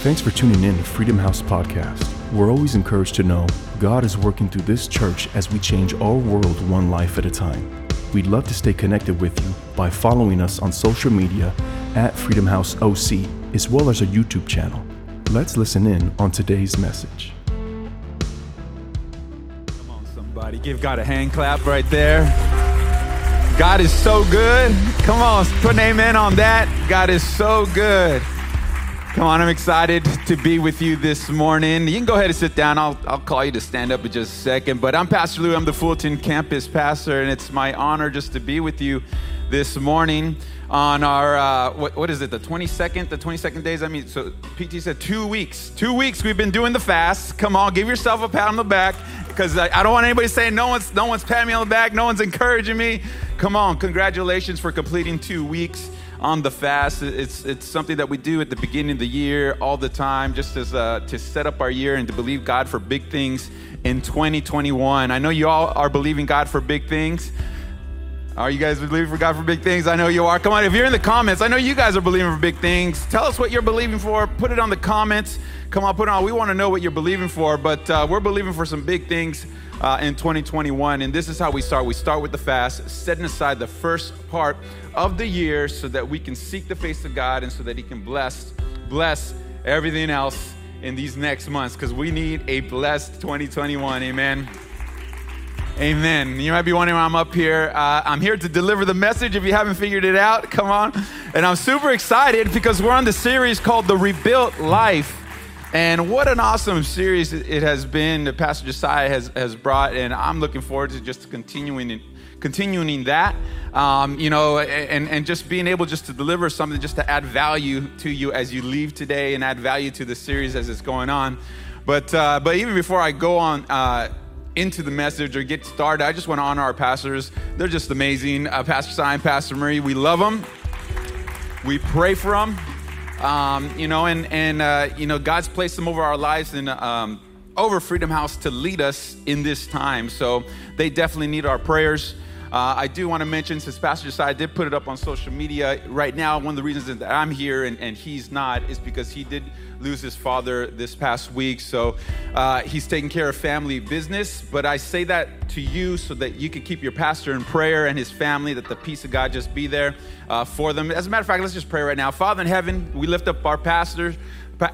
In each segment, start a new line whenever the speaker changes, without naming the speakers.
Thanks for tuning in to Freedom House Podcast. We're always encouraged to know God is working through this church as we change our world one life at a time. We'd love to stay connected with you by following us on social media at Freedom House OC, as well as our YouTube channel. Let's listen in on today's message.
Come on, somebody. Give God a hand clap right there. God is so good. Come on, put an amen on that. God is so good. Come on, I'm excited to be with you this morning. You can go ahead and sit down. I'll, I'll call you to stand up in just a second. But I'm Pastor Lou. I'm the Fulton campus pastor, and it's my honor just to be with you this morning on our, uh, what, what is it, the 22nd? The 22nd days? I mean, so PT said two weeks. Two weeks we've been doing the fast. Come on, give yourself a pat on the back because I, I don't want anybody saying no one's, no one's patting me on the back, no one's encouraging me. Come on, congratulations for completing two weeks on the fast. It's, it's something that we do at the beginning of the year all the time, just as uh, to set up our year and to believe God for big things in 2021. I know you all are believing God for big things. Are you guys believing for God for big things? I know you are. Come on, if you're in the comments, I know you guys are believing for big things. Tell us what you're believing for. Put it on the comments. Come on, put it on. We want to know what you're believing for, but uh, we're believing for some big things uh, in 2021. And this is how we start. We start with the fast, setting aside the first part of the year so that we can seek the face of God and so that He can bless, bless everything else in these next months because we need a blessed 2021. Amen. Amen. You might be wondering why I'm up here. Uh, I'm here to deliver the message if you haven't figured it out. Come on. And I'm super excited because we're on the series called The Rebuilt Life. And what an awesome series it has been that Pastor Josiah has, has brought. And I'm looking forward to just continuing, continuing that, um, you know, and, and just being able just to deliver something just to add value to you as you leave today and add value to the series as it's going on. But, uh, but even before I go on, uh, into the message or get started, I just want to honor our pastors. They're just amazing. Uh, Pastor Simon, Pastor Marie, we love them. We pray for them. Um, you know, and, and uh, you know, God's placed them over our lives and um, over Freedom House to lead us in this time. So they definitely need our prayers. Uh, I do want to mention, since Pastor Josiah did put it up on social media, right now, one of the reasons that I'm here and, and he's not is because he did lose his father this past week. So uh, he's taking care of family business. But I say that to you so that you can keep your pastor in prayer and his family, that the peace of God just be there uh, for them. As a matter of fact, let's just pray right now. Father in heaven, we lift up our pastors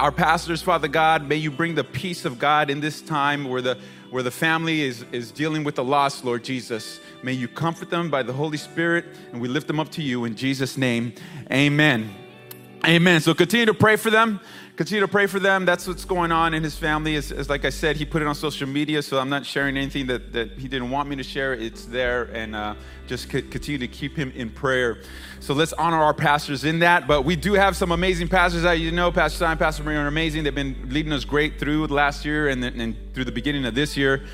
our pastors, Father God, may you bring the peace of God in this time where the where the family is, is dealing with the loss, Lord Jesus. May you comfort them by the Holy Spirit, and we lift them up to you in Jesus' name. Amen. Amen. So continue to pray for them. Continue to pray for them. That's what's going on in his family. As, as like I said, he put it on social media, so I'm not sharing anything that, that he didn't want me to share. It's there, and uh, just continue to keep him in prayer. So let's honor our pastors in that. But we do have some amazing pastors that you know. Pastor Simon, Pastor Maria are amazing. They've been leading us great through last year and, and through the beginning of this year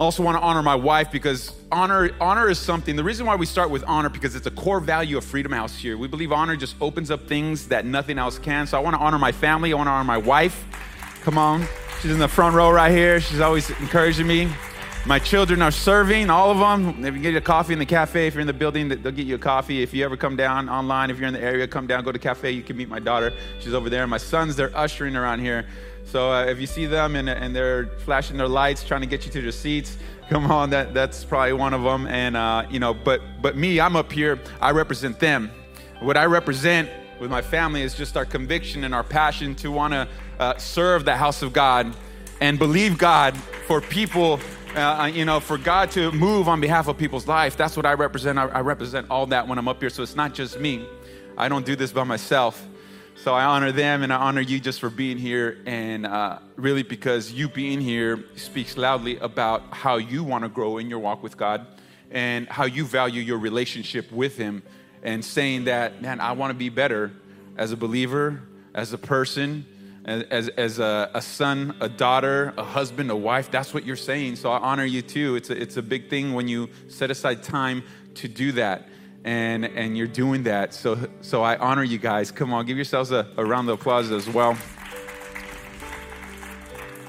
also want to honor my wife because honor honor is something the reason why we start with honor because it's a core value of freedom house here. We believe honor just opens up things that nothing else can. So i want to honor my family i want to honor my wife. Come on she's in the front row right here she's always encouraging me. My children are serving all of them if you get a coffee in the cafe if you're in the building they'll get you a coffee. If you ever come down online if you're in the area come down go to cafe you can meet my daughter. She's over there my sons they're ushering around here so uh, if you see them and, and they're flashing their lights, trying to get you to your seats, come on, that, that's probably one of them. And, uh, you know, but, but me, I'm up here, I represent them. What I represent with my family is just our conviction and our passion to want to uh, serve the house of God and believe God for people, uh, you know, for God to move on behalf of people's life. That's what I represent. I, I represent all that when I'm up here. So it's not just me. I don't do this by myself. So I honor them and I honor you just for being here. And uh, really, because you being here speaks loudly about how you want to grow in your walk with God and how you value your relationship with Him. And saying that, man, I want to be better as a believer, as a person, as, as a, a, son, a daughter, a husband, a wife. That's what you're saying. So I honor you too. It's a, it's a big thing when you set aside time to do that and and you're doing that. So so I honor you guys. Come on, give yourselves a, a round of applause as well.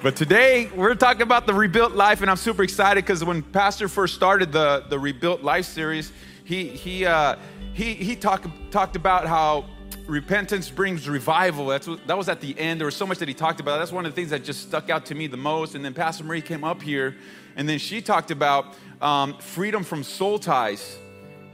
But today we're talking about the rebuilt life, and I'm super excited because when Pastor first started the the rebuilt life series, he he uh, he he talked talked about how repentance brings revival. That's what, that was at the end. There was so much that he talked about. That's one of the things that just stuck out to me the most. And then Pastor Marie came up here, and then she talked about um, freedom from soul ties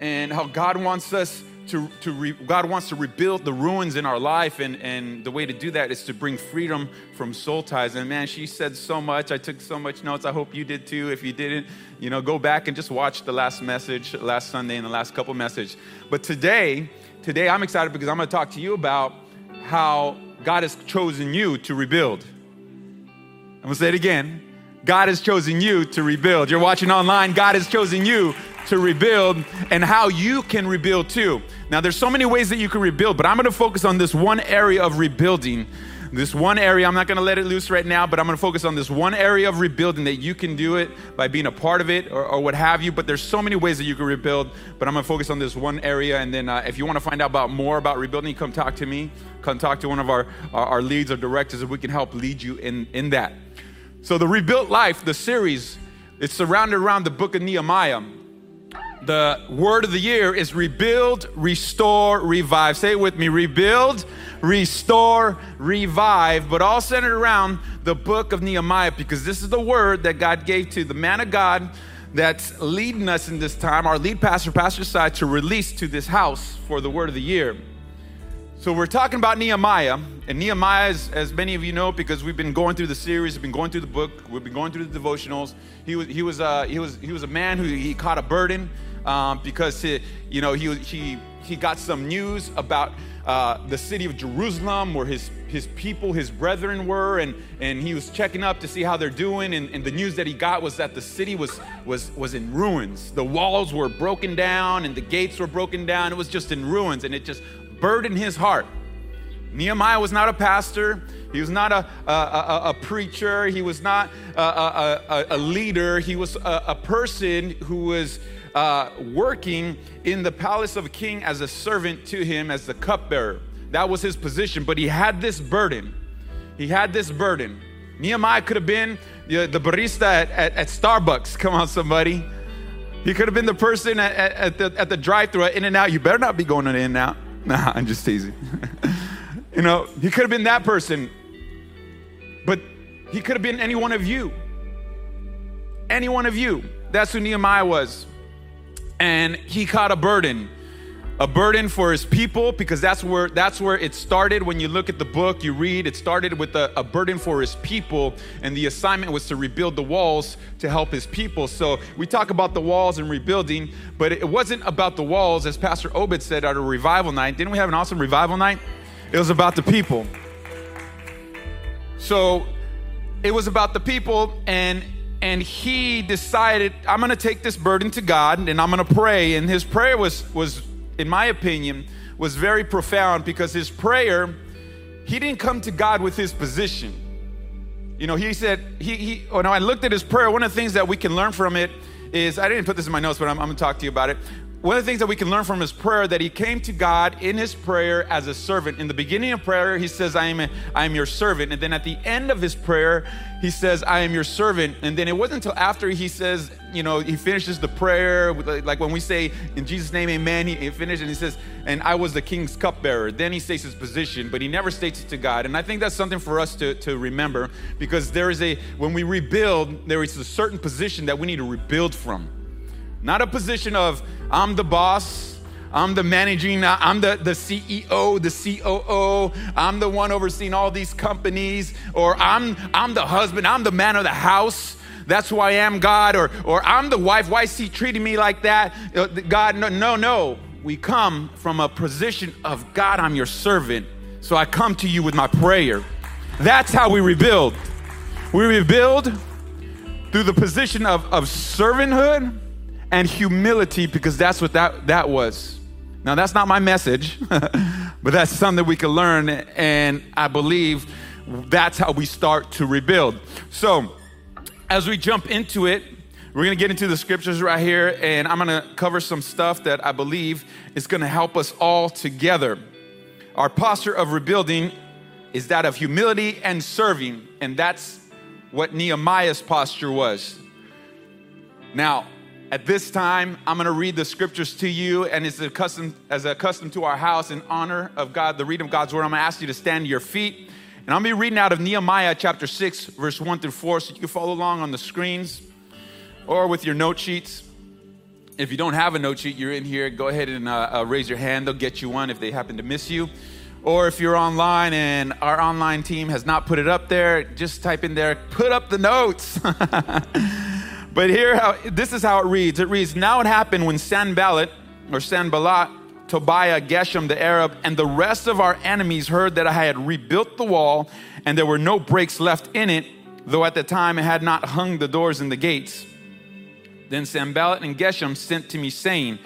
and how God wants us to, to re, God wants to rebuild the ruins in our life, and, and the way to do that is to bring freedom from soul ties. And man, she said so much. I took so much notes. I hope you did too. If you didn't, you know, go back and just watch the last message last Sunday and the last couple message. But today, today I'm excited because I'm going to talk to you about how God has chosen you to rebuild. I'm going to say it again. God has chosen you to rebuild. You're watching online. God has chosen you to rebuild and how you can rebuild too. Now, there's so many ways that you can rebuild, but I'm gonna focus on this one area of rebuilding. This one area, I'm not gonna let it loose right now, but I'm gonna focus on this one area of rebuilding that you can do it by being a part of it or, or what have you. But there's so many ways that you can rebuild, but I'm gonna focus on this one area. And then uh, if you wanna find out about more about rebuilding, come talk to me. Come talk to one of our, our, our leads or directors, and we can help lead you in, in that. So, the Rebuilt Life, the series, it's surrounded around the book of Nehemiah the word of the year is rebuild, restore, revive. Say it with me rebuild, restore, revive, but all centered around the book of Nehemiah because this is the word that God gave to the man of God that's leading us in this time, our lead pastor, Pastor Side, to release to this house for the word of the year. So we're talking about Nehemiah, and Nehemiah, is, as many of you know, because we've been going through the series, we've been going through the book, we've been going through the devotionals. He was he was uh, he was he was a man who he caught a burden um, because he, you know he he he got some news about uh, the city of Jerusalem, where his his people, his brethren were, and and he was checking up to see how they're doing. And, and the news that he got was that the city was was was in ruins. The walls were broken down, and the gates were broken down. It was just in ruins, and it just burdened his heart. Nehemiah was not a pastor. He was not a, a, a, a preacher. He was not a, a leader. He was a, person who was uh, working in the palace of a king as a servant to him, as the cupbearer. That was his position. But he had this burden. He had this burden. Nehemiah could have been the, the barista at, at, at, Starbucks. Come on, somebody. He could have been the person at, at the, at the drive through In-N-Out. You better not be going on In-N-Out. Nah, I'm just teasing. you know, he could have been that person, but he could have been any one of you. Any one of you. That's who Nehemiah was. And he caught a burden a burden for his people because that's where that's where it started. When you look at the book you read it started with a, a, burden for his people and the assignment was to rebuild the walls to help his people. So we talk about the walls and rebuilding but it wasn't about the walls. As pastor obed said at a revival night didn't we have an awesome revival night? It was about the people. So it was about the people and and he decided i'm going to take this burden to god and i'm going to pray and his prayer was was in my opinion, was very profound because his prayer, he didn't come to God with his position. You know, he said, he, he when I looked at his prayer, one of the things that we can learn from it is, I didn't put this in my notes, but I'm, I'm gonna talk to you about it one of the things that we can learn from his prayer that he came to God in his prayer as a servant. In the beginning of prayer, he says, I am, a, I am your servant. And then at the end of his prayer, he says, I am your servant. And then it wasn't until after he says, you know, he finishes the prayer, like when we say, in Jesus' name, amen, he, he finished and he says, and I was the king's cupbearer. Then he states his position, but he never states it to God. And I think that's something for us to, to remember because there is a, when we rebuild, there is a certain position that we need to rebuild from. Not a position of, I'm the boss, I'm the managing, I'm the, the CEO, the COO, I'm the one overseeing all these companies, or I'm, I'm the husband, I'm the man of the house. That's who I am, God, or, or I'm the wife. Why is he treating me like that? Uh, God, no, no, no. We come from a position of God, I'm your servant. So I come to you with my prayer. That's how we rebuild. We rebuild through the position of, of servanthood and humility because that's what that, that was. Now, that's not my message, but that's something we can learn, and I believe that's how we start to rebuild. So, as we jump into it, we're going to get into the scriptures right here, and I'm going to cover some stuff that I believe is going to help us all together. Our posture of rebuilding is that of humility and serving, and that's what Nehemiah's posture was. Now, at this time, I'm going to read the scriptures to you, and it's accustomed, as a custom to our house in honor of God, the reading of God's word. I'm going to ask you to stand to your feet, and I'm going to be reading out of Nehemiah chapter 6, verse 1 through 4, so you can follow along on the screens or with your note sheets. If you don't have a note sheet, you're in here, go ahead and uh, uh, raise your hand. They'll get you one if they happen to miss you. Or if you're online and our online team has not put it up there, just type in there, put up the notes. but here, how, this is how it reads. It reads, Now it happened when Sanballat, or Sanballat, Tobiah, Geshem the Arab, and the rest of our enemies heard that I had rebuilt the wall and there were no breaks left in it, though at the time I had not hung the doors and the gates. Then Sanballat and Geshem sent to me, saying,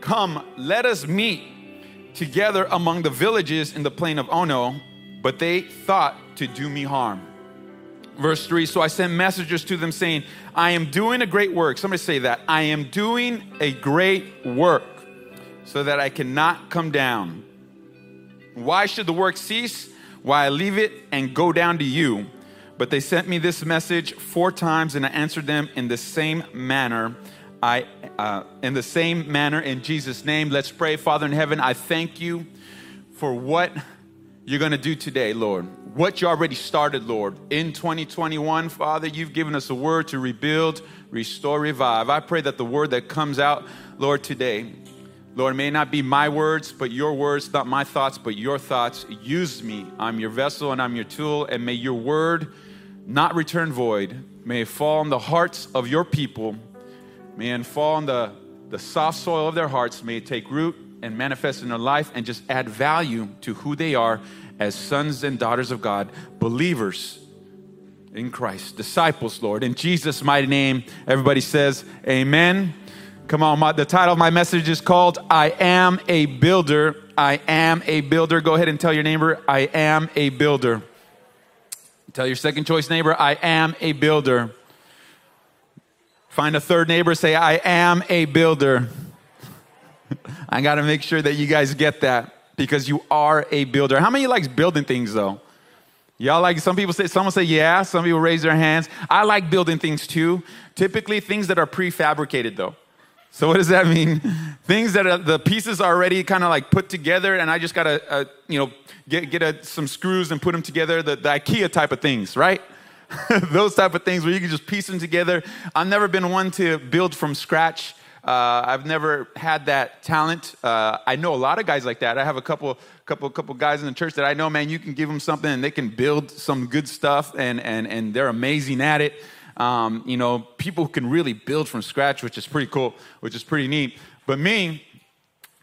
Come, let us meet together among the villages in the plain of Ono, but they thought to do me harm. Verse 3 So I sent messengers to them saying, I am doing a great work. Somebody say that. I am doing a great work so that I cannot come down. Why should the work cease? Why I leave it and go down to you? But they sent me this message four times, and I answered them in the same manner. I, uh, in the same manner, in Jesus' name, let's pray. Father in heaven, I thank you for what you're going to do today, Lord. What you already started, Lord. In 2021, Father, you've given us a word to rebuild, restore, revive. I pray that the word that comes out, Lord, today, Lord, may not be my words, but your words, not my thoughts, but your thoughts. Use me. I'm your vessel and I'm your tool, and may your word not return void. May it fall on the hearts of your people May it fall on the, the soft soil of their hearts. May it take root and manifest in their life and just add value to who they are as sons and daughters of God, believers in Christ, disciples, Lord. In Jesus' mighty name, everybody says, Amen. Come on, my, the title of my message is called I Am a Builder. I am a builder. Go ahead and tell your neighbor, I am a builder. Tell your second choice neighbor, I am a builder. Find a third neighbor, say, I am a builder. I got to make sure that you guys get that because you are a builder. How many likes building things though? Y'all like some people say someone say yeah, some people raise their hands. I like building things too. Typically things that are prefabricated though. So what does that mean? things that are, the pieces are already kind of like put together and I just got to uh, you know get get a, some screws and put them together the, the IKEA type of things, right? those type of things where you can just piece them together. I've never been one to build from scratch. Uh, I've never had that talent. Uh, I know a lot of guys like that. I have a couple, couple, couple guys in the church that I know. Man, you can give them something and they can build some good stuff, and and and they're amazing at it. Um, you know, people can really build from scratch, which is pretty cool, which is pretty neat. But me,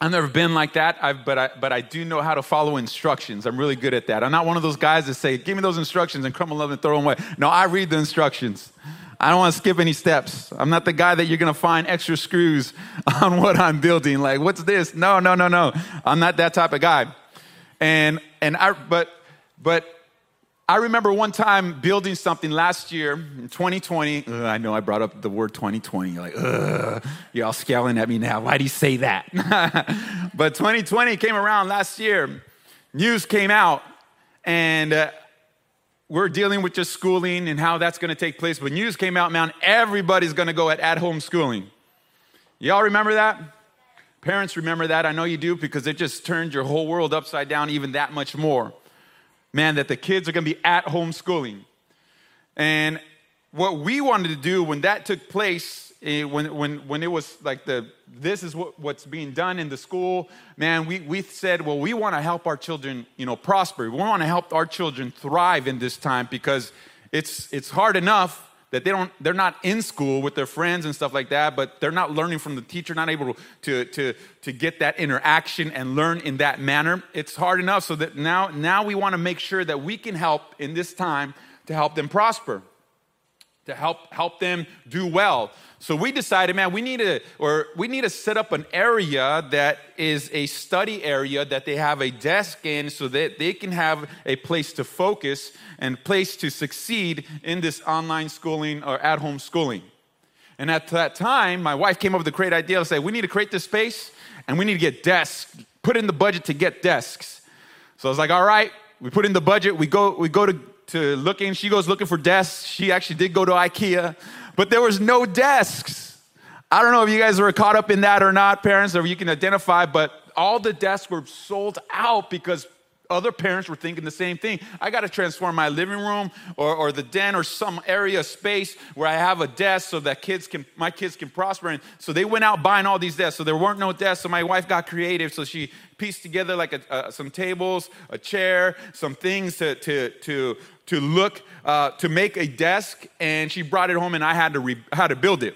I've never been like that, I've, but, I, but I do know how to follow instructions. I'm really good at that. I'm not one of those guys that say, give me those instructions and crumble them and throw them away. No, I read the instructions. I don't want to skip any steps. I'm not the guy that you're going to find extra screws on what I'm building. Like, what's this? No, no, no, no. I'm not that type of guy. And, and I, but, but I remember one time building something last year in 2020. Ugh, I know I brought up the word 2020. You're like, ugh, you're all scowling at me now. Why do you say that? but 2020 came around last year. News came out, and uh, we're dealing with just schooling and how that's going to take place. But news came out, man, everybody's going to go at at home schooling. Y'all remember that? Parents remember that. I know you do because it just turned your whole world upside down even that much more man, that the kids are to be at home schooling. And what we wanted to do when that took place, eh, when, when, when it was like the, this is what, what's being done in the school, man, we, we said, well, we want to help our children, you know, prosper. We want to help our children thrive in this time because it's, it's hard enough that they don't they're not in school with their friends and stuff like that but they're not learning from the teacher not able to to to get that interaction and learn in that manner. It's hard enough so that now now we want to make sure that we can help in this time to help them prosper to help help them do well. So we decided man we need to or we need to set up an area that is a study area that they have a desk in so that they can have a place to focus and place to succeed in this online schooling or at home schooling. And at that time my wife came up with a great idea. To say we need to create this space and we need to get desks put in the budget to get desks. So i was like all right we put in the budget we go we go to to looking. She goes looking for desks. She actually did go to IKEA, but there was no desks. I don't know if you guys were caught up in that or not, parents, or you can identify, but all the desks were sold out because other parents were thinking the same thing. I got to transform my living room or, or the den or some area space where I have a desk so that kids can, my kids can prosper. And so they went out buying all these desks. So there weren't no desks. So my wife got creative. So she pieced together like a, some tables, a chair, some things to, to, to, to look, uh, to make a desk. And she brought it home and I had to, re- had to build it.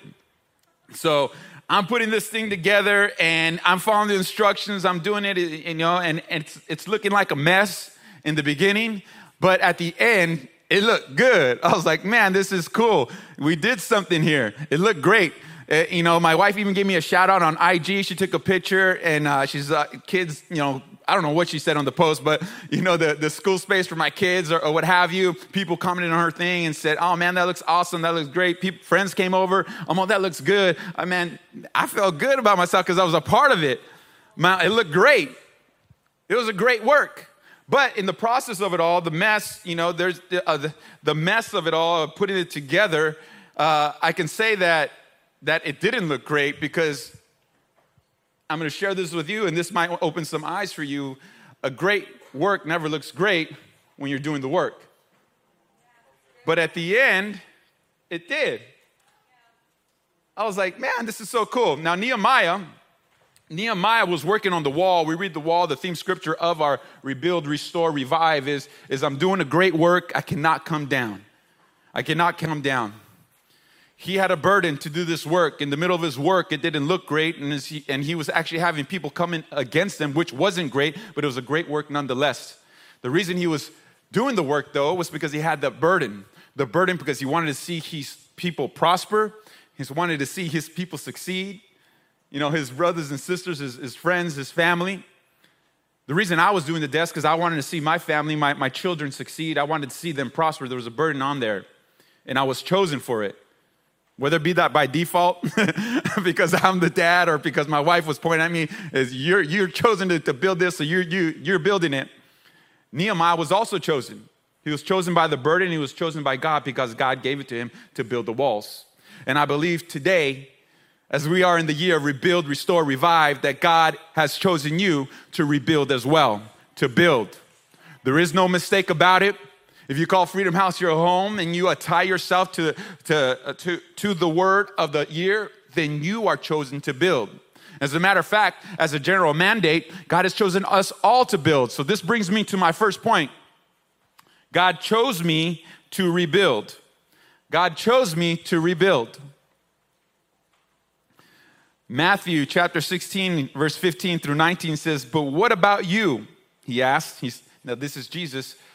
So I'm putting this thing together and I'm following the instructions. I'm doing it, you know, and, and it's, it's looking like a mess in the beginning, but at the end, it looked good. I was like, man, this is cool. We did something here. It looked great. Uh, you know, my wife even gave me a shout out on IG. She took a picture and uh, she's, uh, kids, you know, I don't know what she said on the post, but you know, the, the school space for my kids or, or, what have you, people commented on her thing and said, oh man, that looks awesome. That looks great. People, friends came over. I'm oh, that looks good. I mean, I felt good about myself because I was a part of it. Man, it looked great. It was a great work. But in the process of it all, the mess, you know, there's the, uh, the, the, mess of it all, of putting it together, uh, I can say that, that it didn't look great because I'm going to share this with you, and this might open some eyes for you. A great work never looks great when you're doing the work. But at the end, it did. I was like, man, this is so cool. Now, Nehemiah, Nehemiah was working on the wall. We read the wall. The theme scripture of our rebuild, restore, revive is, is I'm doing a great work. I cannot come down. I cannot come down he had a burden to do this work. In the middle of his work, it didn't look great, and he, and he was actually having people coming against him, which wasn't great, but it was a great work nonetheless. The reason he was doing the work, though, was because he had that burden. The burden because he wanted to see his people prosper, he wanted to see his people succeed, you know, his brothers and sisters, his, his friends, his family. The reason I was doing the desk because I wanted to see my family, my, my children succeed. I wanted to see them prosper. There was a burden on there, and I was chosen for it. Whether it be that by default, because I'm the dad, or because my wife was pointing at me, is you're, you're chosen to, to build this, so you're, you, you're building it. Nehemiah was also chosen. He was chosen by the burden, he was chosen by God because God gave it to him to build the walls. And I believe today, as we are in the year of rebuild, restore, revive, that God has chosen you to rebuild as well, to build. There is no mistake about it. If you call Freedom House your home and you tie yourself to, to, uh, to, to the word of the year, then you are chosen to build. As a matter of fact, as a general mandate, God has chosen us all to build. So this brings me to my first point. God chose me to rebuild. God chose me to rebuild. Matthew chapter 16, verse 15 through 19 says, But what about you? He asked. He's, now, this is Jesus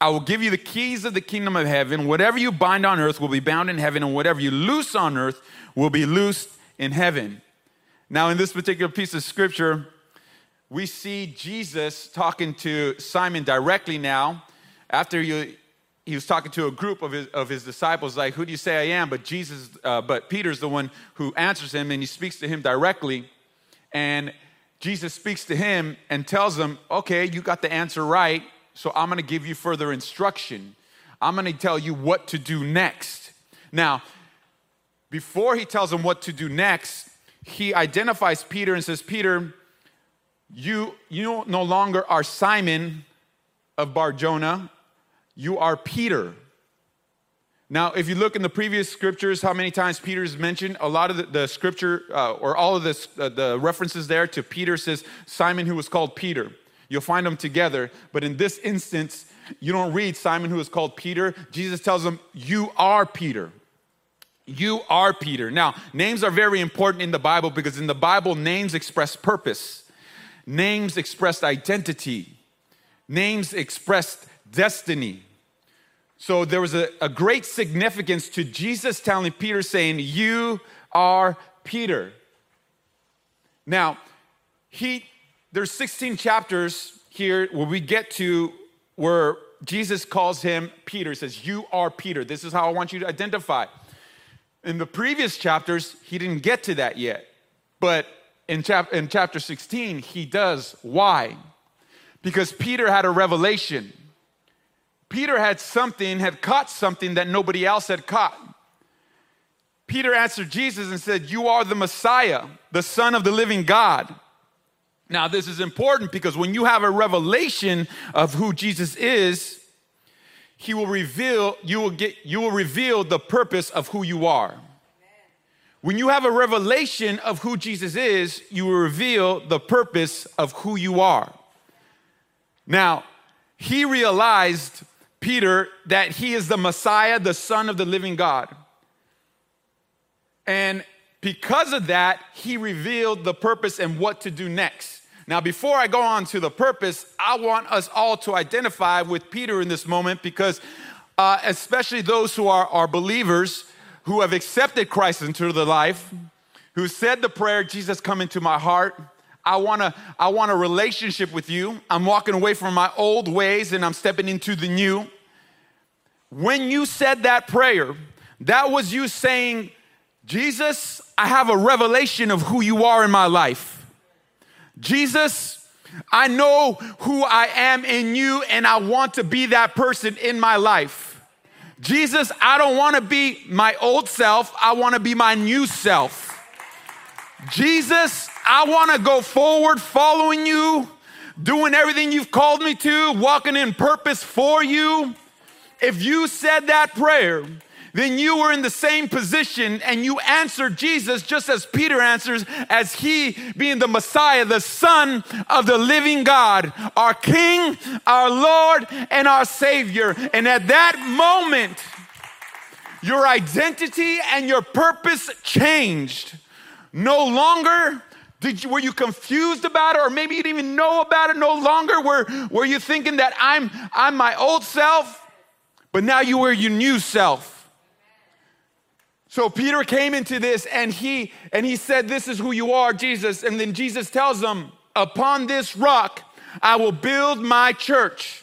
I will give you the keys of the kingdom of heaven. Whatever you bind on earth will be bound in heaven, and whatever you loose on earth will be loosed in heaven. Now, in this particular piece of scripture, we see Jesus talking to Simon directly now. After he, he was talking to a group of his, of his disciples, like, Who do you say I am? But Jesus, uh, but Peter's the one who answers him, and he speaks to him directly. And Jesus speaks to him and tells him, Okay, you got the answer right so I'm going to give you further instruction. I'm going to tell you what to do next. Now, before he tells him what to do next, he identifies Peter and says, Peter, you, you no longer are Simon of Barjona, you are Peter. Now, if you look in the previous scriptures, how many times Peter is mentioned? A lot of the, the scripture, uh, or all of this, uh, the references there to Peter says Simon who was called Peter. You'll find them together. But in this instance, you don't read Simon, who is called Peter. Jesus tells him, You are Peter. You are Peter. Now, names are very important in the Bible because in the Bible, names express purpose, names express identity, names express destiny. So there was a, a great significance to Jesus telling Peter, saying, You are Peter. Now, he there's 16 chapters here where we get to where Jesus calls him Peter, says, You are Peter. This is how I want you to identify. In the previous chapters, he didn't get to that yet. But in, chap- in chapter 16, he does. Why? Because Peter had a revelation. Peter had something, had caught something that nobody else had caught. Peter answered Jesus and said, You are the Messiah, the Son of the living God. Now, this is important because when you have a revelation of who Jesus is, he will reveal, you will get, you will reveal the purpose of who you are. When you have a revelation of who Jesus is, you will reveal the purpose of who you are. Now, he realized, Peter, that he is the Messiah, the Son of the living God. And because of that, he revealed the purpose and what to do next. Now, before I go on to the purpose, I want us all to identify with Peter in this moment because, uh, especially those who are, are believers who have accepted Christ into their life, who said the prayer, Jesus, come into my heart. I want to I want a relationship with you. I'm walking away from my old ways and I'm stepping into the new. When you said that prayer, that was you saying, Jesus, I have a revelation of who you are in my life. Jesus, I know who I am in you, and I want to be that person in my life. Jesus, I don't want to be my old self, I want to be my new self. Jesus, I want to go forward following you, doing everything you've called me to, walking in purpose for you. If you said that prayer, then you were in the same position and you answered Jesus just as Peter answers, as he being the Messiah, the Son of the living God, our King, our Lord, and our Savior. And at that moment, your identity and your purpose changed. No longer did you, were you confused about it, or maybe you didn't even know about it? No longer were, were you thinking that I'm, I'm my old self, but now you were your new self. So Peter came into this and he and he said, This is who you are, Jesus. And then Jesus tells him, Upon this rock I will build my church.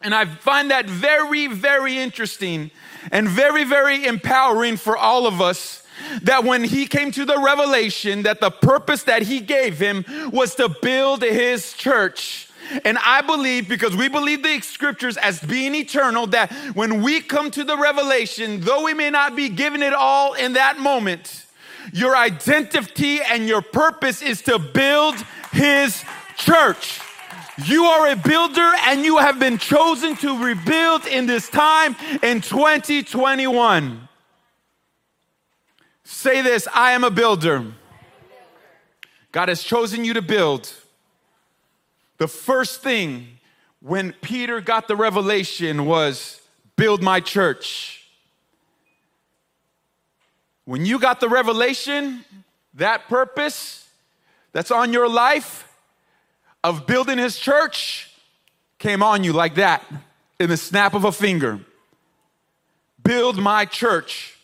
And I find that very, very interesting and very, very empowering for all of us that when he came to the revelation that the purpose that he gave him was to build his church. And I believe, because we believe the scriptures as being eternal, that when we come to the revelation, though we may not be given it all in that moment, your identity and your purpose is to build his church. You are a builder and you have been chosen to rebuild in this time in 2021. Say this I am a builder. God has chosen you to build. The first thing when Peter got the revelation was build my church. When you got the revelation, that purpose that's on your life of building his church came on you like that in the snap of a finger. Build my church.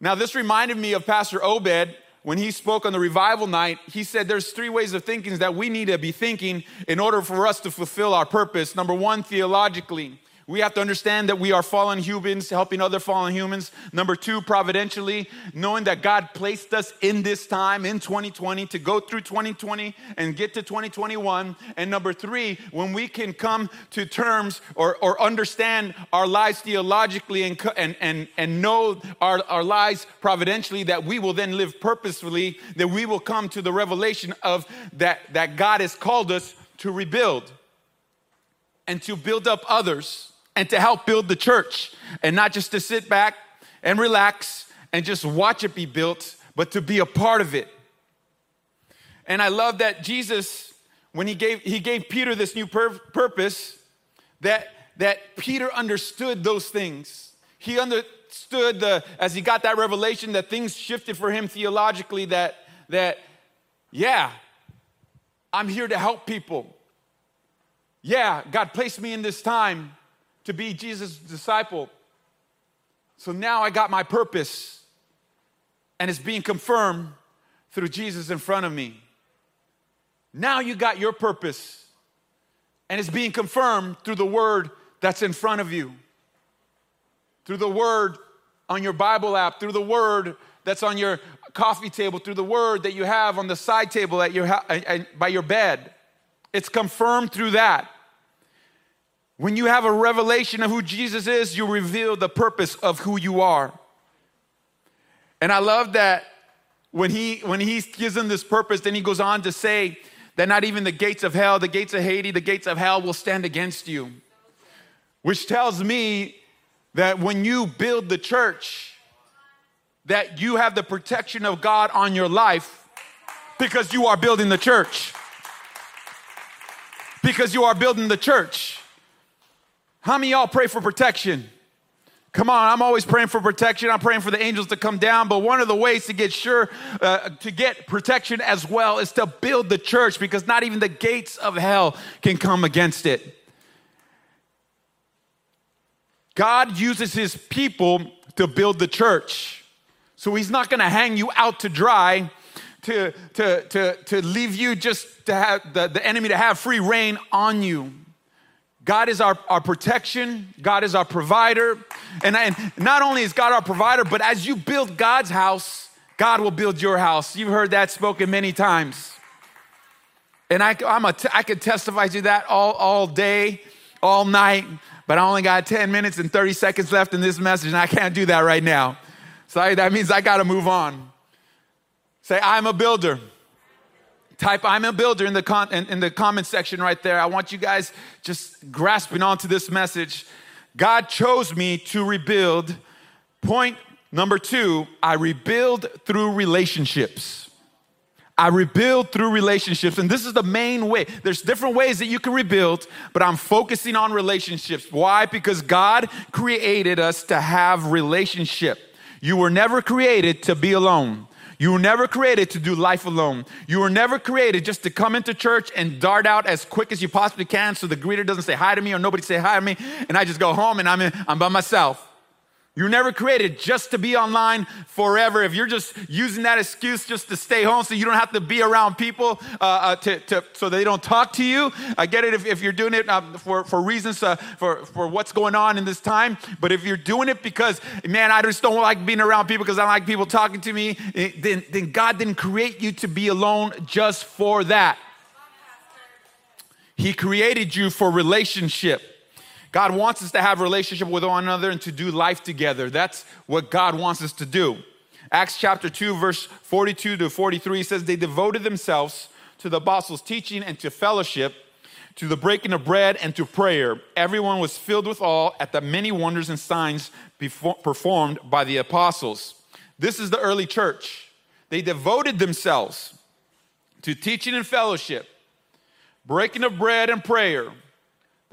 Now, this reminded me of Pastor Obed when he spoke on the revival night, he said there's three ways of thinking that we need to be thinking in order for us to fulfill our purpose. Number one, theologically. We have to understand that we are fallen humans, helping other fallen humans. Number two, providentially, knowing that God placed us in this time in 2020 to go through 2020 and get to 2021. And number three, when we can come to terms or, or understand our lives theologically and, and, and, and know our, our lives providentially, that we will then live purposefully, that we will come to the revelation of that, that God has called us to rebuild and to build up others and to help build the church and not just to sit back and relax and just watch it be built, but to be a part of it. And I love that Jesus, when he gave, he gave Peter this new pur- purpose, that, that Peter understood those things. He understood the, as he got that revelation that things shifted for him theologically, that, that, yeah, I'm here to help people. Yeah, God placed me in this time to be Jesus' disciple. So now I got my purpose, and it's being confirmed through Jesus in front of me. Now you got your purpose, and it's being confirmed through the word that's in front of you, through the word on your Bible app, through the word that's on your coffee table, through the word that you have on the side table at your, by your bed. It's confirmed through that. When you have a revelation of who Jesus is, you reveal the purpose of who you are. And I love that when he when he gives them this purpose, then he goes on to say that not even the gates of hell, the gates of Hades, the gates of hell will stand against you. Which tells me that when you build the church, that you have the protection of God on your life because you are building the church. Because you are building the church. How many y'all pray for protection? Come on, I'm always praying for protection. I'm praying for the angels to come down. But one of the ways to get sure, uh, to get protection as well, is to build the church because not even the gates of hell can come against it. God uses his people to build the church. So he's not to hang you out to dry to, to, to, to leave you just to have the, the enemy to have free reign on you. God is our, our protection, God is our provider. And, and not only is God our provider, but as you build God's house, God will build your house. You've heard that spoken many times. And I, I'm a I could testify to that all, all day, all night, but I only got 10 minutes and 30 seconds left in this message, and I can't do that right now. So that means I got to move on. Say, I'm a builder. Type I'm a builder in the, con- in, in the comment section right there. I want you guys just grasping onto this message. God chose me to rebuild. Point number two I rebuild through relationships. I rebuild through relationships. And this is the main way. There's different ways that you can rebuild, but I'm focusing on relationships. Why? Because God created us to have relationship. You were never created to be alone. You were never created to do life alone. You were never created just to come into church and dart out as quick as you possibly can so the greeter doesn't say hi to me or nobody say hi to me and I just go home and I'm, in, I'm by myself. You're never created just to be online forever. If you're just using that excuse just to stay home so you don't have to be around people uh, uh, to, to, so they don't talk to you, I get it if, if you're doing it um, for, for reasons uh, for, for what's going on in this time. But if you're doing it because, man, I just don't like being around people because I like people talking to me, eh, then, then God didn't create you to be alone just for that. He created you for relationship. God wants us to have relationship with one another and to do life together. That's what God wants us to do. Acts chapter 2 verse 42 to 43 says they devoted themselves to the apostles' teaching and to fellowship, to the breaking of bread and to prayer. Everyone was filled with awe at the many wonders and signs performed by the apostles. This is the early church. They devoted themselves to teaching and fellowship, breaking of bread and prayer.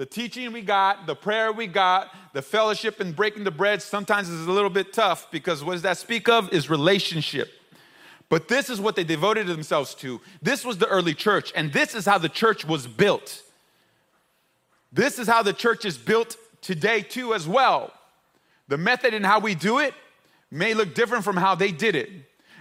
The teaching we got, the prayer we got, the fellowship and breaking the bread sometimes is a little bit tough because what does that speak of is relationship. But this is what they devoted themselves to. This was the early church, and this is how the church was built. This is how the church is built today, too, as well. The method and how we do it may look different from how they did it.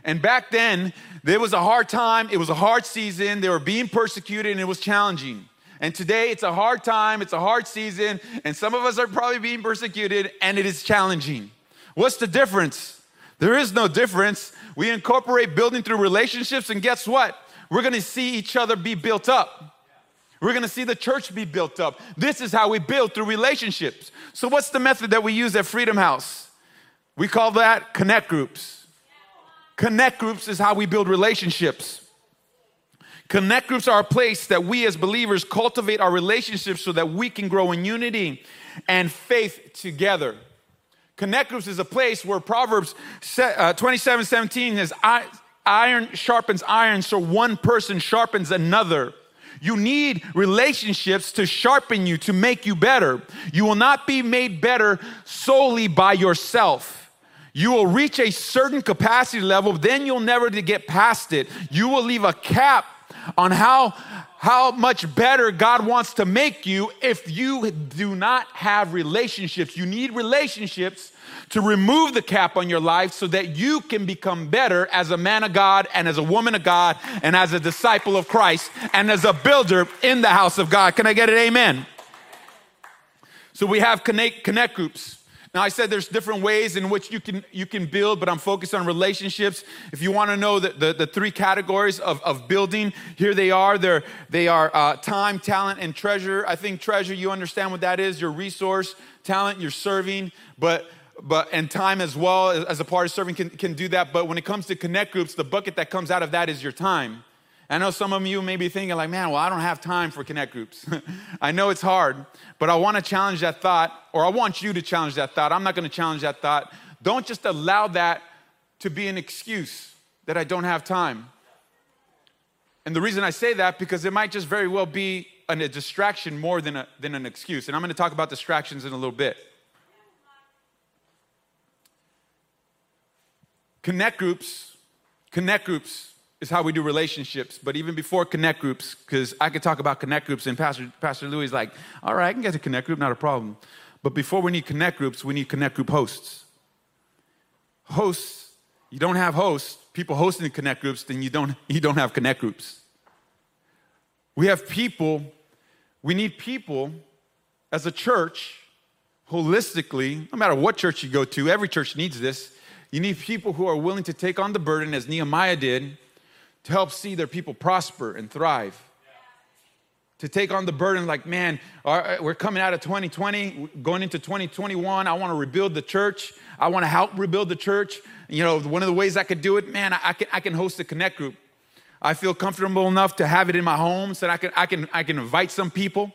And back then, there was a hard time, it was a hard season, they were being persecuted, and it was challenging. And today it's a hard time, it's a hard season, and some of us are probably being persecuted, and it is challenging. What's the difference? There is no difference. We incorporate building through relationships, and guess what? We're gonna see each other be built up. We're gonna see the church be built up. This is how we build through relationships. So, what's the method that we use at Freedom House? We call that connect groups. Connect groups is how we build relationships. Connect groups are a place that we as believers cultivate our relationships so that we can grow in unity and faith together. Connect groups is a place where Proverbs uh, 27 17 is iron sharpens iron, so one person sharpens another. You need relationships to sharpen you, to make you better. You will not be made better solely by yourself. You will reach a certain capacity level, then you'll never get past it. You will leave a cap on how, how much better God wants to make you if you do not have relationships. You need relationships to remove the cap on your life so that you can become better as a man of God and as a woman of God and as a disciple of Christ and as a builder in the house of God. Can I get an amen? So we have connect, connect groups. Now I said there's different ways in which you can you can build, but I'm focused on relationships. If you want to know the, the, the, three categories of, of building, here they are. They're, they are uh, time, talent, and treasure. I think treasure, you understand what that is, your resource, talent, you're serving, but but and time as well as a part of serving can, can do that. But when it comes to connect groups, the bucket that comes out of that is your time. I know some of you may be thinking, like, man, well, I don't have time for connect groups. I know it's hard, but I want to challenge that thought, or I want you to challenge that thought. I'm not going to challenge that thought. Don't just allow that to be an excuse that I don't have time. And the reason I say that, because it might just very well be a distraction more than, a, than an excuse. And I'm going to talk about distractions in a little bit. Connect groups, connect groups is how we do relationships. But even before connect groups, because I could talk about connect groups, and Pastor, Pastor Louis is like, all right, I can get a connect group, not a problem. But before we need connect groups, we need connect group hosts. Hosts, you don't have hosts, people hosting the connect groups, then you don't, you don't have connect groups. We have people, we need people as a church, holistically, no matter what church you go to, every church needs this. You need people who are willing to take on the burden, as Nehemiah did, to help see their people prosper and thrive. To take on the burden, like, man, we're coming out of 2020, going into 2021. I want to rebuild the church. I want to help rebuild the church. You know, one of the ways I could do it, man, I can, I can host a connect group. I feel comfortable enough to have it in my home so that I can, I can, I can invite some people.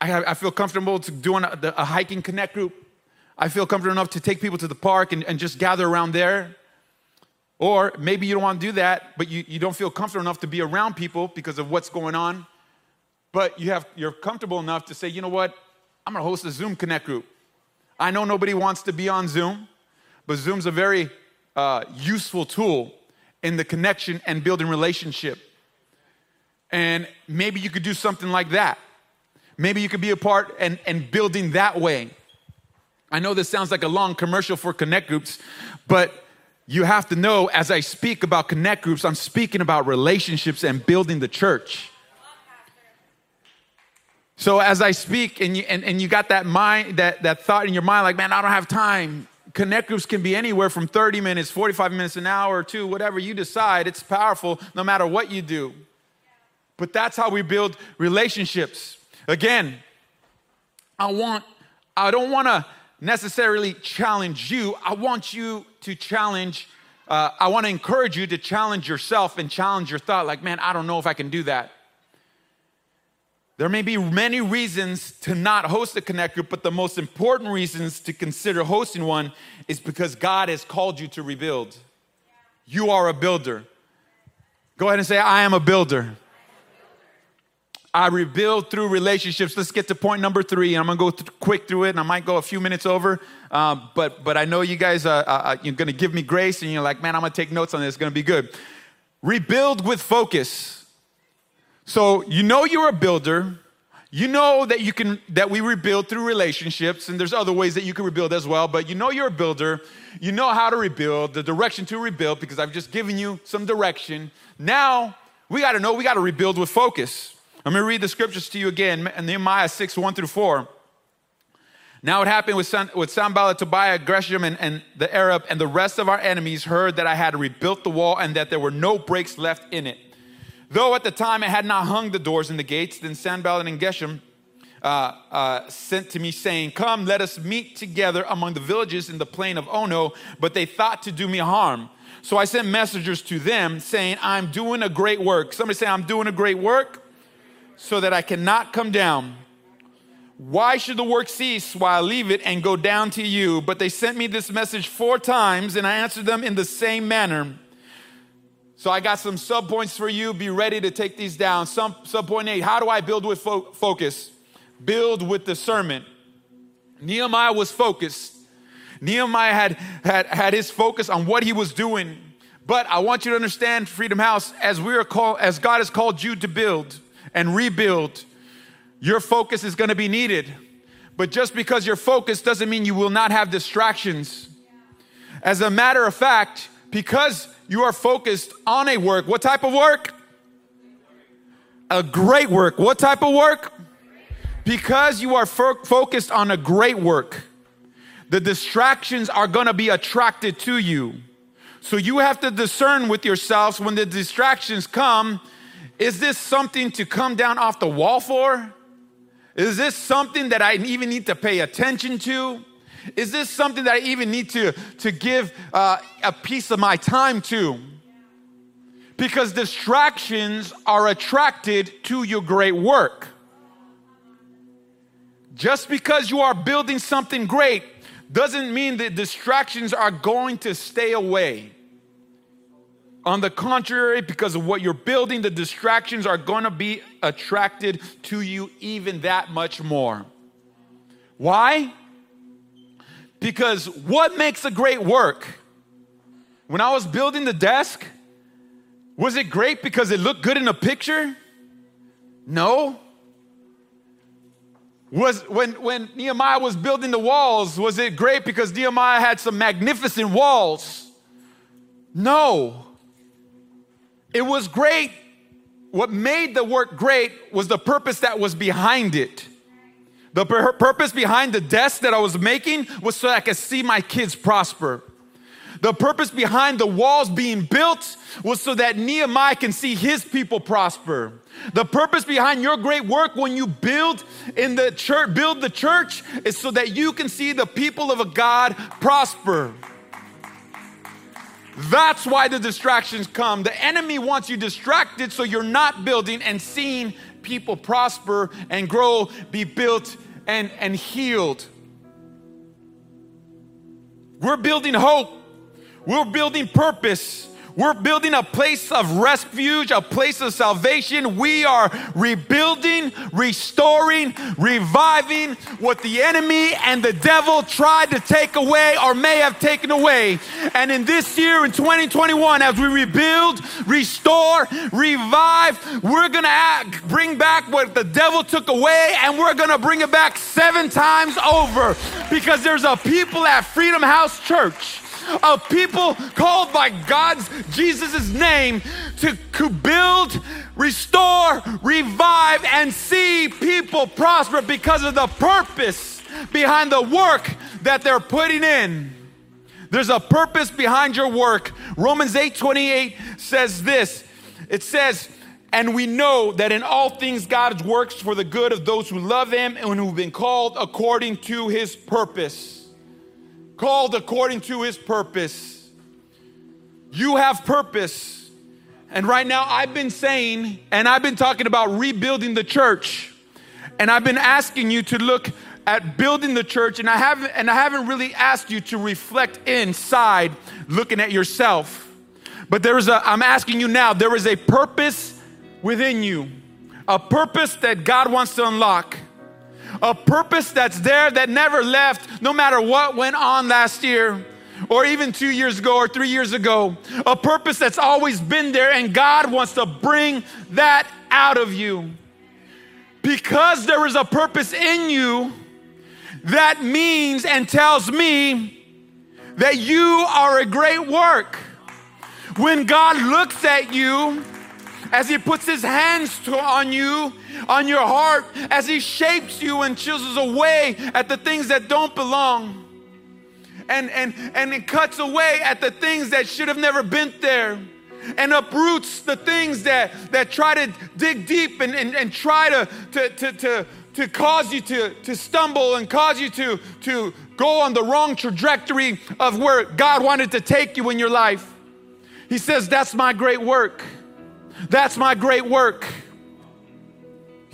I, have, I feel comfortable to doing a, a, hiking connect group. I feel comfortable enough to take people to the park and, and just gather around there. Or maybe you don't want to do that, but you, you don't feel comfortable enough to be around people because of what's going on. But you have, you're comfortable enough to say, you know what? I'm going to host a Zoom Connect group. I know nobody wants to be on Zoom, but Zoom's a very uh, useful tool in the connection and building relationship. And maybe you could do something like that. Maybe you could be a part and, and building that way. I know this sounds like a long commercial for connect groups, but you have to know as I speak about connect groups, I'm speaking about relationships and building the church. So as I speak and you, and, and you got that mind, that, that thought in your mind, like, man, I don't have time. Connect groups can be anywhere from 30 minutes, 45 minutes, an hour or two, whatever you decide. It's powerful no matter what you do. But that's how we build relationships. Again, I want, I don't want to necessarily challenge you. I want you to challenge, uh, I want to encourage you to challenge yourself and challenge your thought like, man, I don't know if I can do that. There may be many reasons to not host a connect group, but the most important reasons to consider hosting one is because God has called you to rebuild. You are a builder. Go ahead and say, I am a builder. I rebuild through relationships. Let's get to point number three. And I'm gonna go th- quick through it, and I might go a few minutes over. Um, but but I know you guys are, are, you're gonna give me grace, and you're like, man, I'm gonna take notes on this. It's gonna be good. Rebuild with focus. So you know you're a builder. You know that you can that we rebuild through relationships, and there's other ways that you can rebuild as well. But you know you're a builder. You know how to rebuild, the direction to rebuild, because I've just given you some direction. Now we got to know we got to rebuild with focus. Let me read the scriptures to you again Nehemiah 6 1 through 4. Now it happened with, San, with Sanballat, Tobiah, Geshem, and, and the Arab, and the rest of our enemies heard that I had rebuilt the wall and that there were no breaks left in it. Though at the time I had not hung the doors and the gates, then Sanballat and Geshem uh, uh, sent to me, saying, Come, let us meet together among the villages in the plain of Ono. But they thought to do me harm. So I sent messengers to them, saying, I'm doing a great work. Somebody say, I'm doing a great work so that I cannot come down. Why should the work cease while I leave it and go down to you? But they sent me this message four times, and I answered them in the same manner. So I got some subpoints for you. Be ready to take these down. Some subpoint eight: How do I build with fo- focus? Build with discernment. Nehemiah was focused. Nehemiah had, had had his focus on what he was doing, But I want you to understand, Freedom House, as we are called, as God has called you to build and rebuild, your focus is going to be needed. But just because you're focused doesn't mean you will not have distractions. As a matter of fact, because you are focused on a work, what type of work? A great work. What type of work? Because you are fo- focused on a great work, the distractions are going to be attracted to you. So you have to discern with yourselves when the distractions come is this something to come down off the wall for? Is this something that I even need to pay attention to? Is this something that I even need to, to give uh, a piece of my time to? Because distractions are attracted to your great work. Just because you are building something great doesn't mean that distractions are going to stay away. On the contrary, because of what you're building, the distractions are going to be attracted to you even that much more. Why? Because what makes a great work? When I was building the desk, was it great because it looked good in a picture? No. Was when when Nehemiah was building the walls, was it great because Nehemiah had some magnificent walls? No. It was great. What made the work great was the purpose that was behind it. The pur- purpose behind the desk that I was making was so I could see my kids prosper. The purpose behind the walls being built was so that Nehemiah can see his people prosper. The purpose behind your great work when you build in the church, build the church is so that you can see the people of a God prosper. That's why the distractions come. The enemy wants you distracted so you're not building and seeing people prosper and grow, be built and, and healed. We're building hope, we're building purpose. We're building a place of refuge, a place of salvation. We are rebuilding, restoring, reviving what the enemy and the devil tried to take away or may have taken away. And in this year, in 2021, as we rebuild, restore, revive, we're going to bring back what the devil took away and we're going to bring it back seven times over because there's a people at Freedom House Church of people called by God's Jesus' name to, to build, restore, revive, and see people prosper because of the purpose behind the work that they're putting in. There's a purpose behind your work. Romans 8 28 says this it says, and we know that in all things God works for the good of those who love Him and who've been called according to His purpose called according to his purpose. You have purpose. And right now, I've been saying, and I've been talking about rebuilding the church. And I've been asking you to look at building the church, and I haven't, and I haven't really asked you to reflect inside, looking at yourself. But there is a, I'm asking you now, there is a purpose within you, a purpose that God wants to unlock a purpose that's there that never left, no matter what went on last year or even two years ago or three years ago. A purpose that's always been there, and God wants to bring that out of you. Because there is a purpose in you, that means and tells me that you are a great work. When God looks at you, as He puts His hands to, on you, on your heart, as He shapes you and chisels away at the things that don't belong. And, and, and it cuts away at the things that should have never been there and uproots the things that, that try to dig deep and, and, and try to, to, to, to, to cause you to, to stumble and cause you to, to go on the wrong trajectory of where God wanted to take you in your life. He says, That's my great work. That's my great work.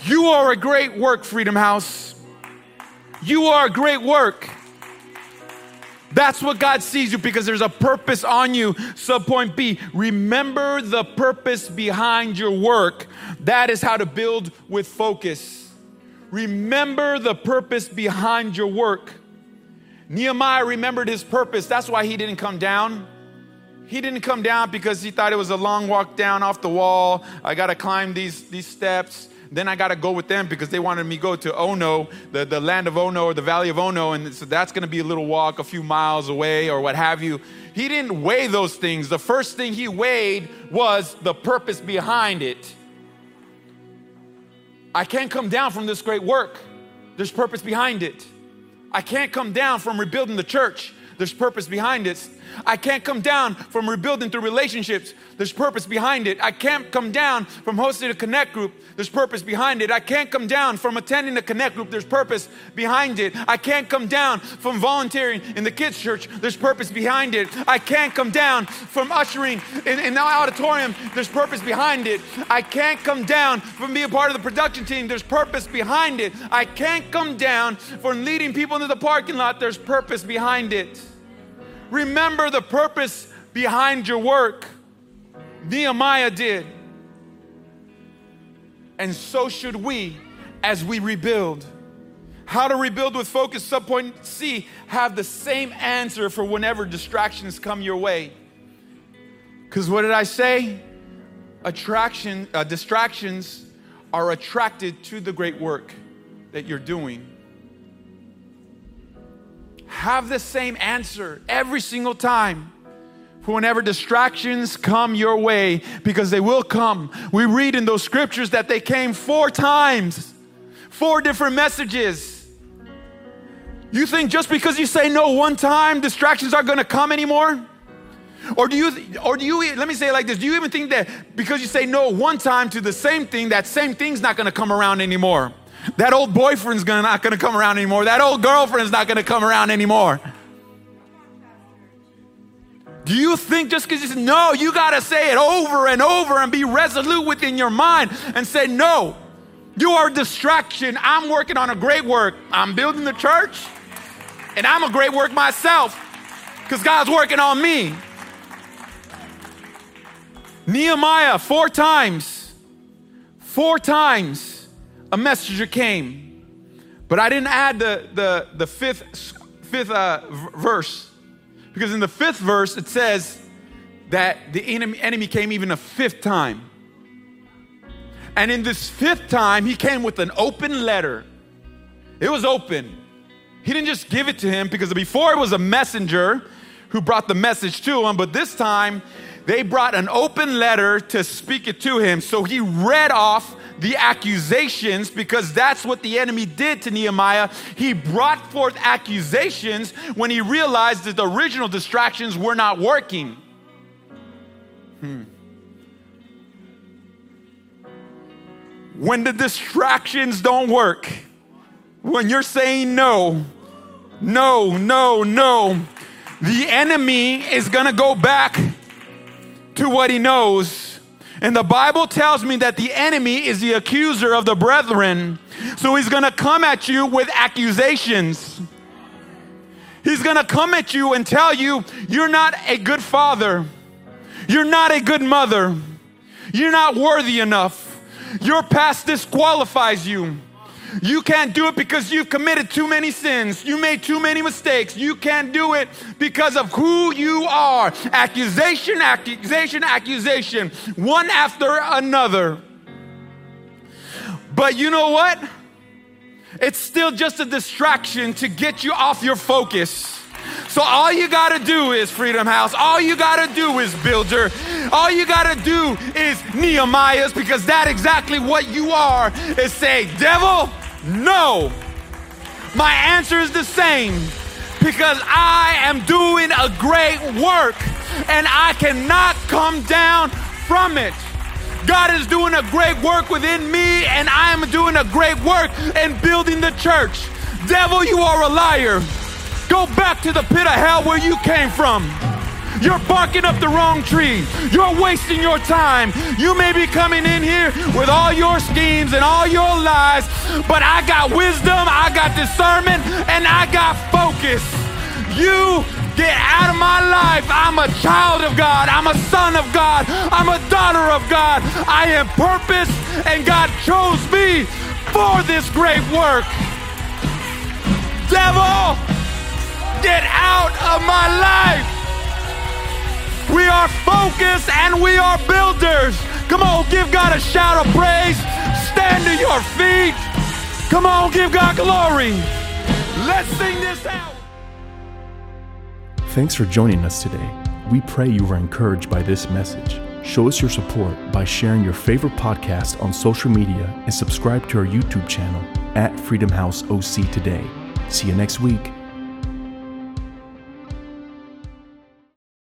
You are a great work, Freedom House. You are a great work. That's what God sees you because there's a purpose on you. Subpoint B remember the purpose behind your work. That is how to build with focus. Remember the purpose behind your work. Nehemiah remembered his purpose. That's why he didn't come down. He didn't come down because he thought it was a long walk down off the wall. I got to climb these, these steps. Then I got to go with them because they wanted me to go to Ono, the, the land of Ono or the valley of Ono. And so that's going to be a little walk a few miles away or what have you. He didn't weigh those things. The first thing he weighed was the purpose behind it. I can't come down from this great work. There's purpose behind it. I can't come down from rebuilding the church. There's purpose behind it. I can't come down from rebuilding through relationships. There's purpose behind it. I can't come down from hosting a connect group. There's purpose behind it. I can't come down from attending a connect group. There's purpose behind it. I can't come down from volunteering in the kids' church. There's purpose behind it. I can't come down from ushering in, in the auditorium. There's purpose behind it. I can't come down from being part of the production team. There's purpose behind it. I can't come down from leading people into the parking lot. There's purpose behind it. Remember the purpose behind your work. Nehemiah did. And so should we as we rebuild. How to rebuild with focus, subpoint C, have the same answer for whenever distractions come your way. Because what did I say? Attraction, uh, distractions are attracted to the great work that you're doing. Have the same answer every single time for whenever distractions come your way, because they will come. We read in those scriptures that they came four times, four different messages. You think just because you say no one time, distractions aren't gonna come anymore? Or do you, or do you, let me say it like this do you even think that because you say no one time to the same thing, that same thing's not gonna come around anymore? That old boyfriend's gonna, not gonna come around anymore. That old girlfriend's not gonna come around anymore. Do you think just because you say no, you got to say it over and over and be resolute within your mind and say, no, you are a distraction. I'm working on a great work. I'm building the church and I'm a great work myself because God's working on me. Nehemiah, four times, four times a messenger came. But I didn't add the, the, the fifth, fifth uh, verse because in the fifth verse, it says that the enemy, enemy came even a fifth time. And in this fifth time, he came with an open letter. It was open. He didn't just give it to him because before it was a messenger who brought the message to him, but this time they brought an open letter to speak it to him. So he read off the accusations because that's what the enemy did to Nehemiah. He brought forth accusations when he realized that the original distractions were not working. Hmm. When the distractions don't work, when you're saying no, no, no, no, the enemy is gonna go back to what he knows and the Bible tells me that the enemy is the accuser of the brethren. So he's going to come at you with accusations. He's going to come at you and tell you, you're not a good father. You're not a good mother. You're not worthy enough. Your past disqualifies you. You can't do it because you've committed too many sins. You made too many mistakes. You can't do it because of who you are. Accusation, accusation, accusation, one after another. But you know what? It's still just a distraction to get you off your focus. So all you gotta do is Freedom House. All you gotta do is Builder. All you gotta do is Nehemiah's because that exactly what you are is say, devil, no. My answer is the same because I am doing a great work and I cannot come down from it. God is doing a great work within me and I am doing a great work in building the church. Devil, you are a liar. Go back to the pit of hell where you came from. You're barking up the wrong tree. You're wasting your time. You may be coming in here with all your schemes and all your lies, but I got wisdom, I got discernment, and I got focus. You get out of my life. I'm a child of God. I'm a son of God. I'm a daughter of God. I am purpose, and God chose me for this great work. Devil, get out of my life. We are focused and we are builders. Come on, give God a shout of praise. Stand to your feet. Come on, give God glory. Let's sing this out.
Thanks for joining us today. We pray you were encouraged by this message. Show us your support by sharing your favorite podcast on social media and subscribe to our YouTube channel at Freedom House OC today. See you next week.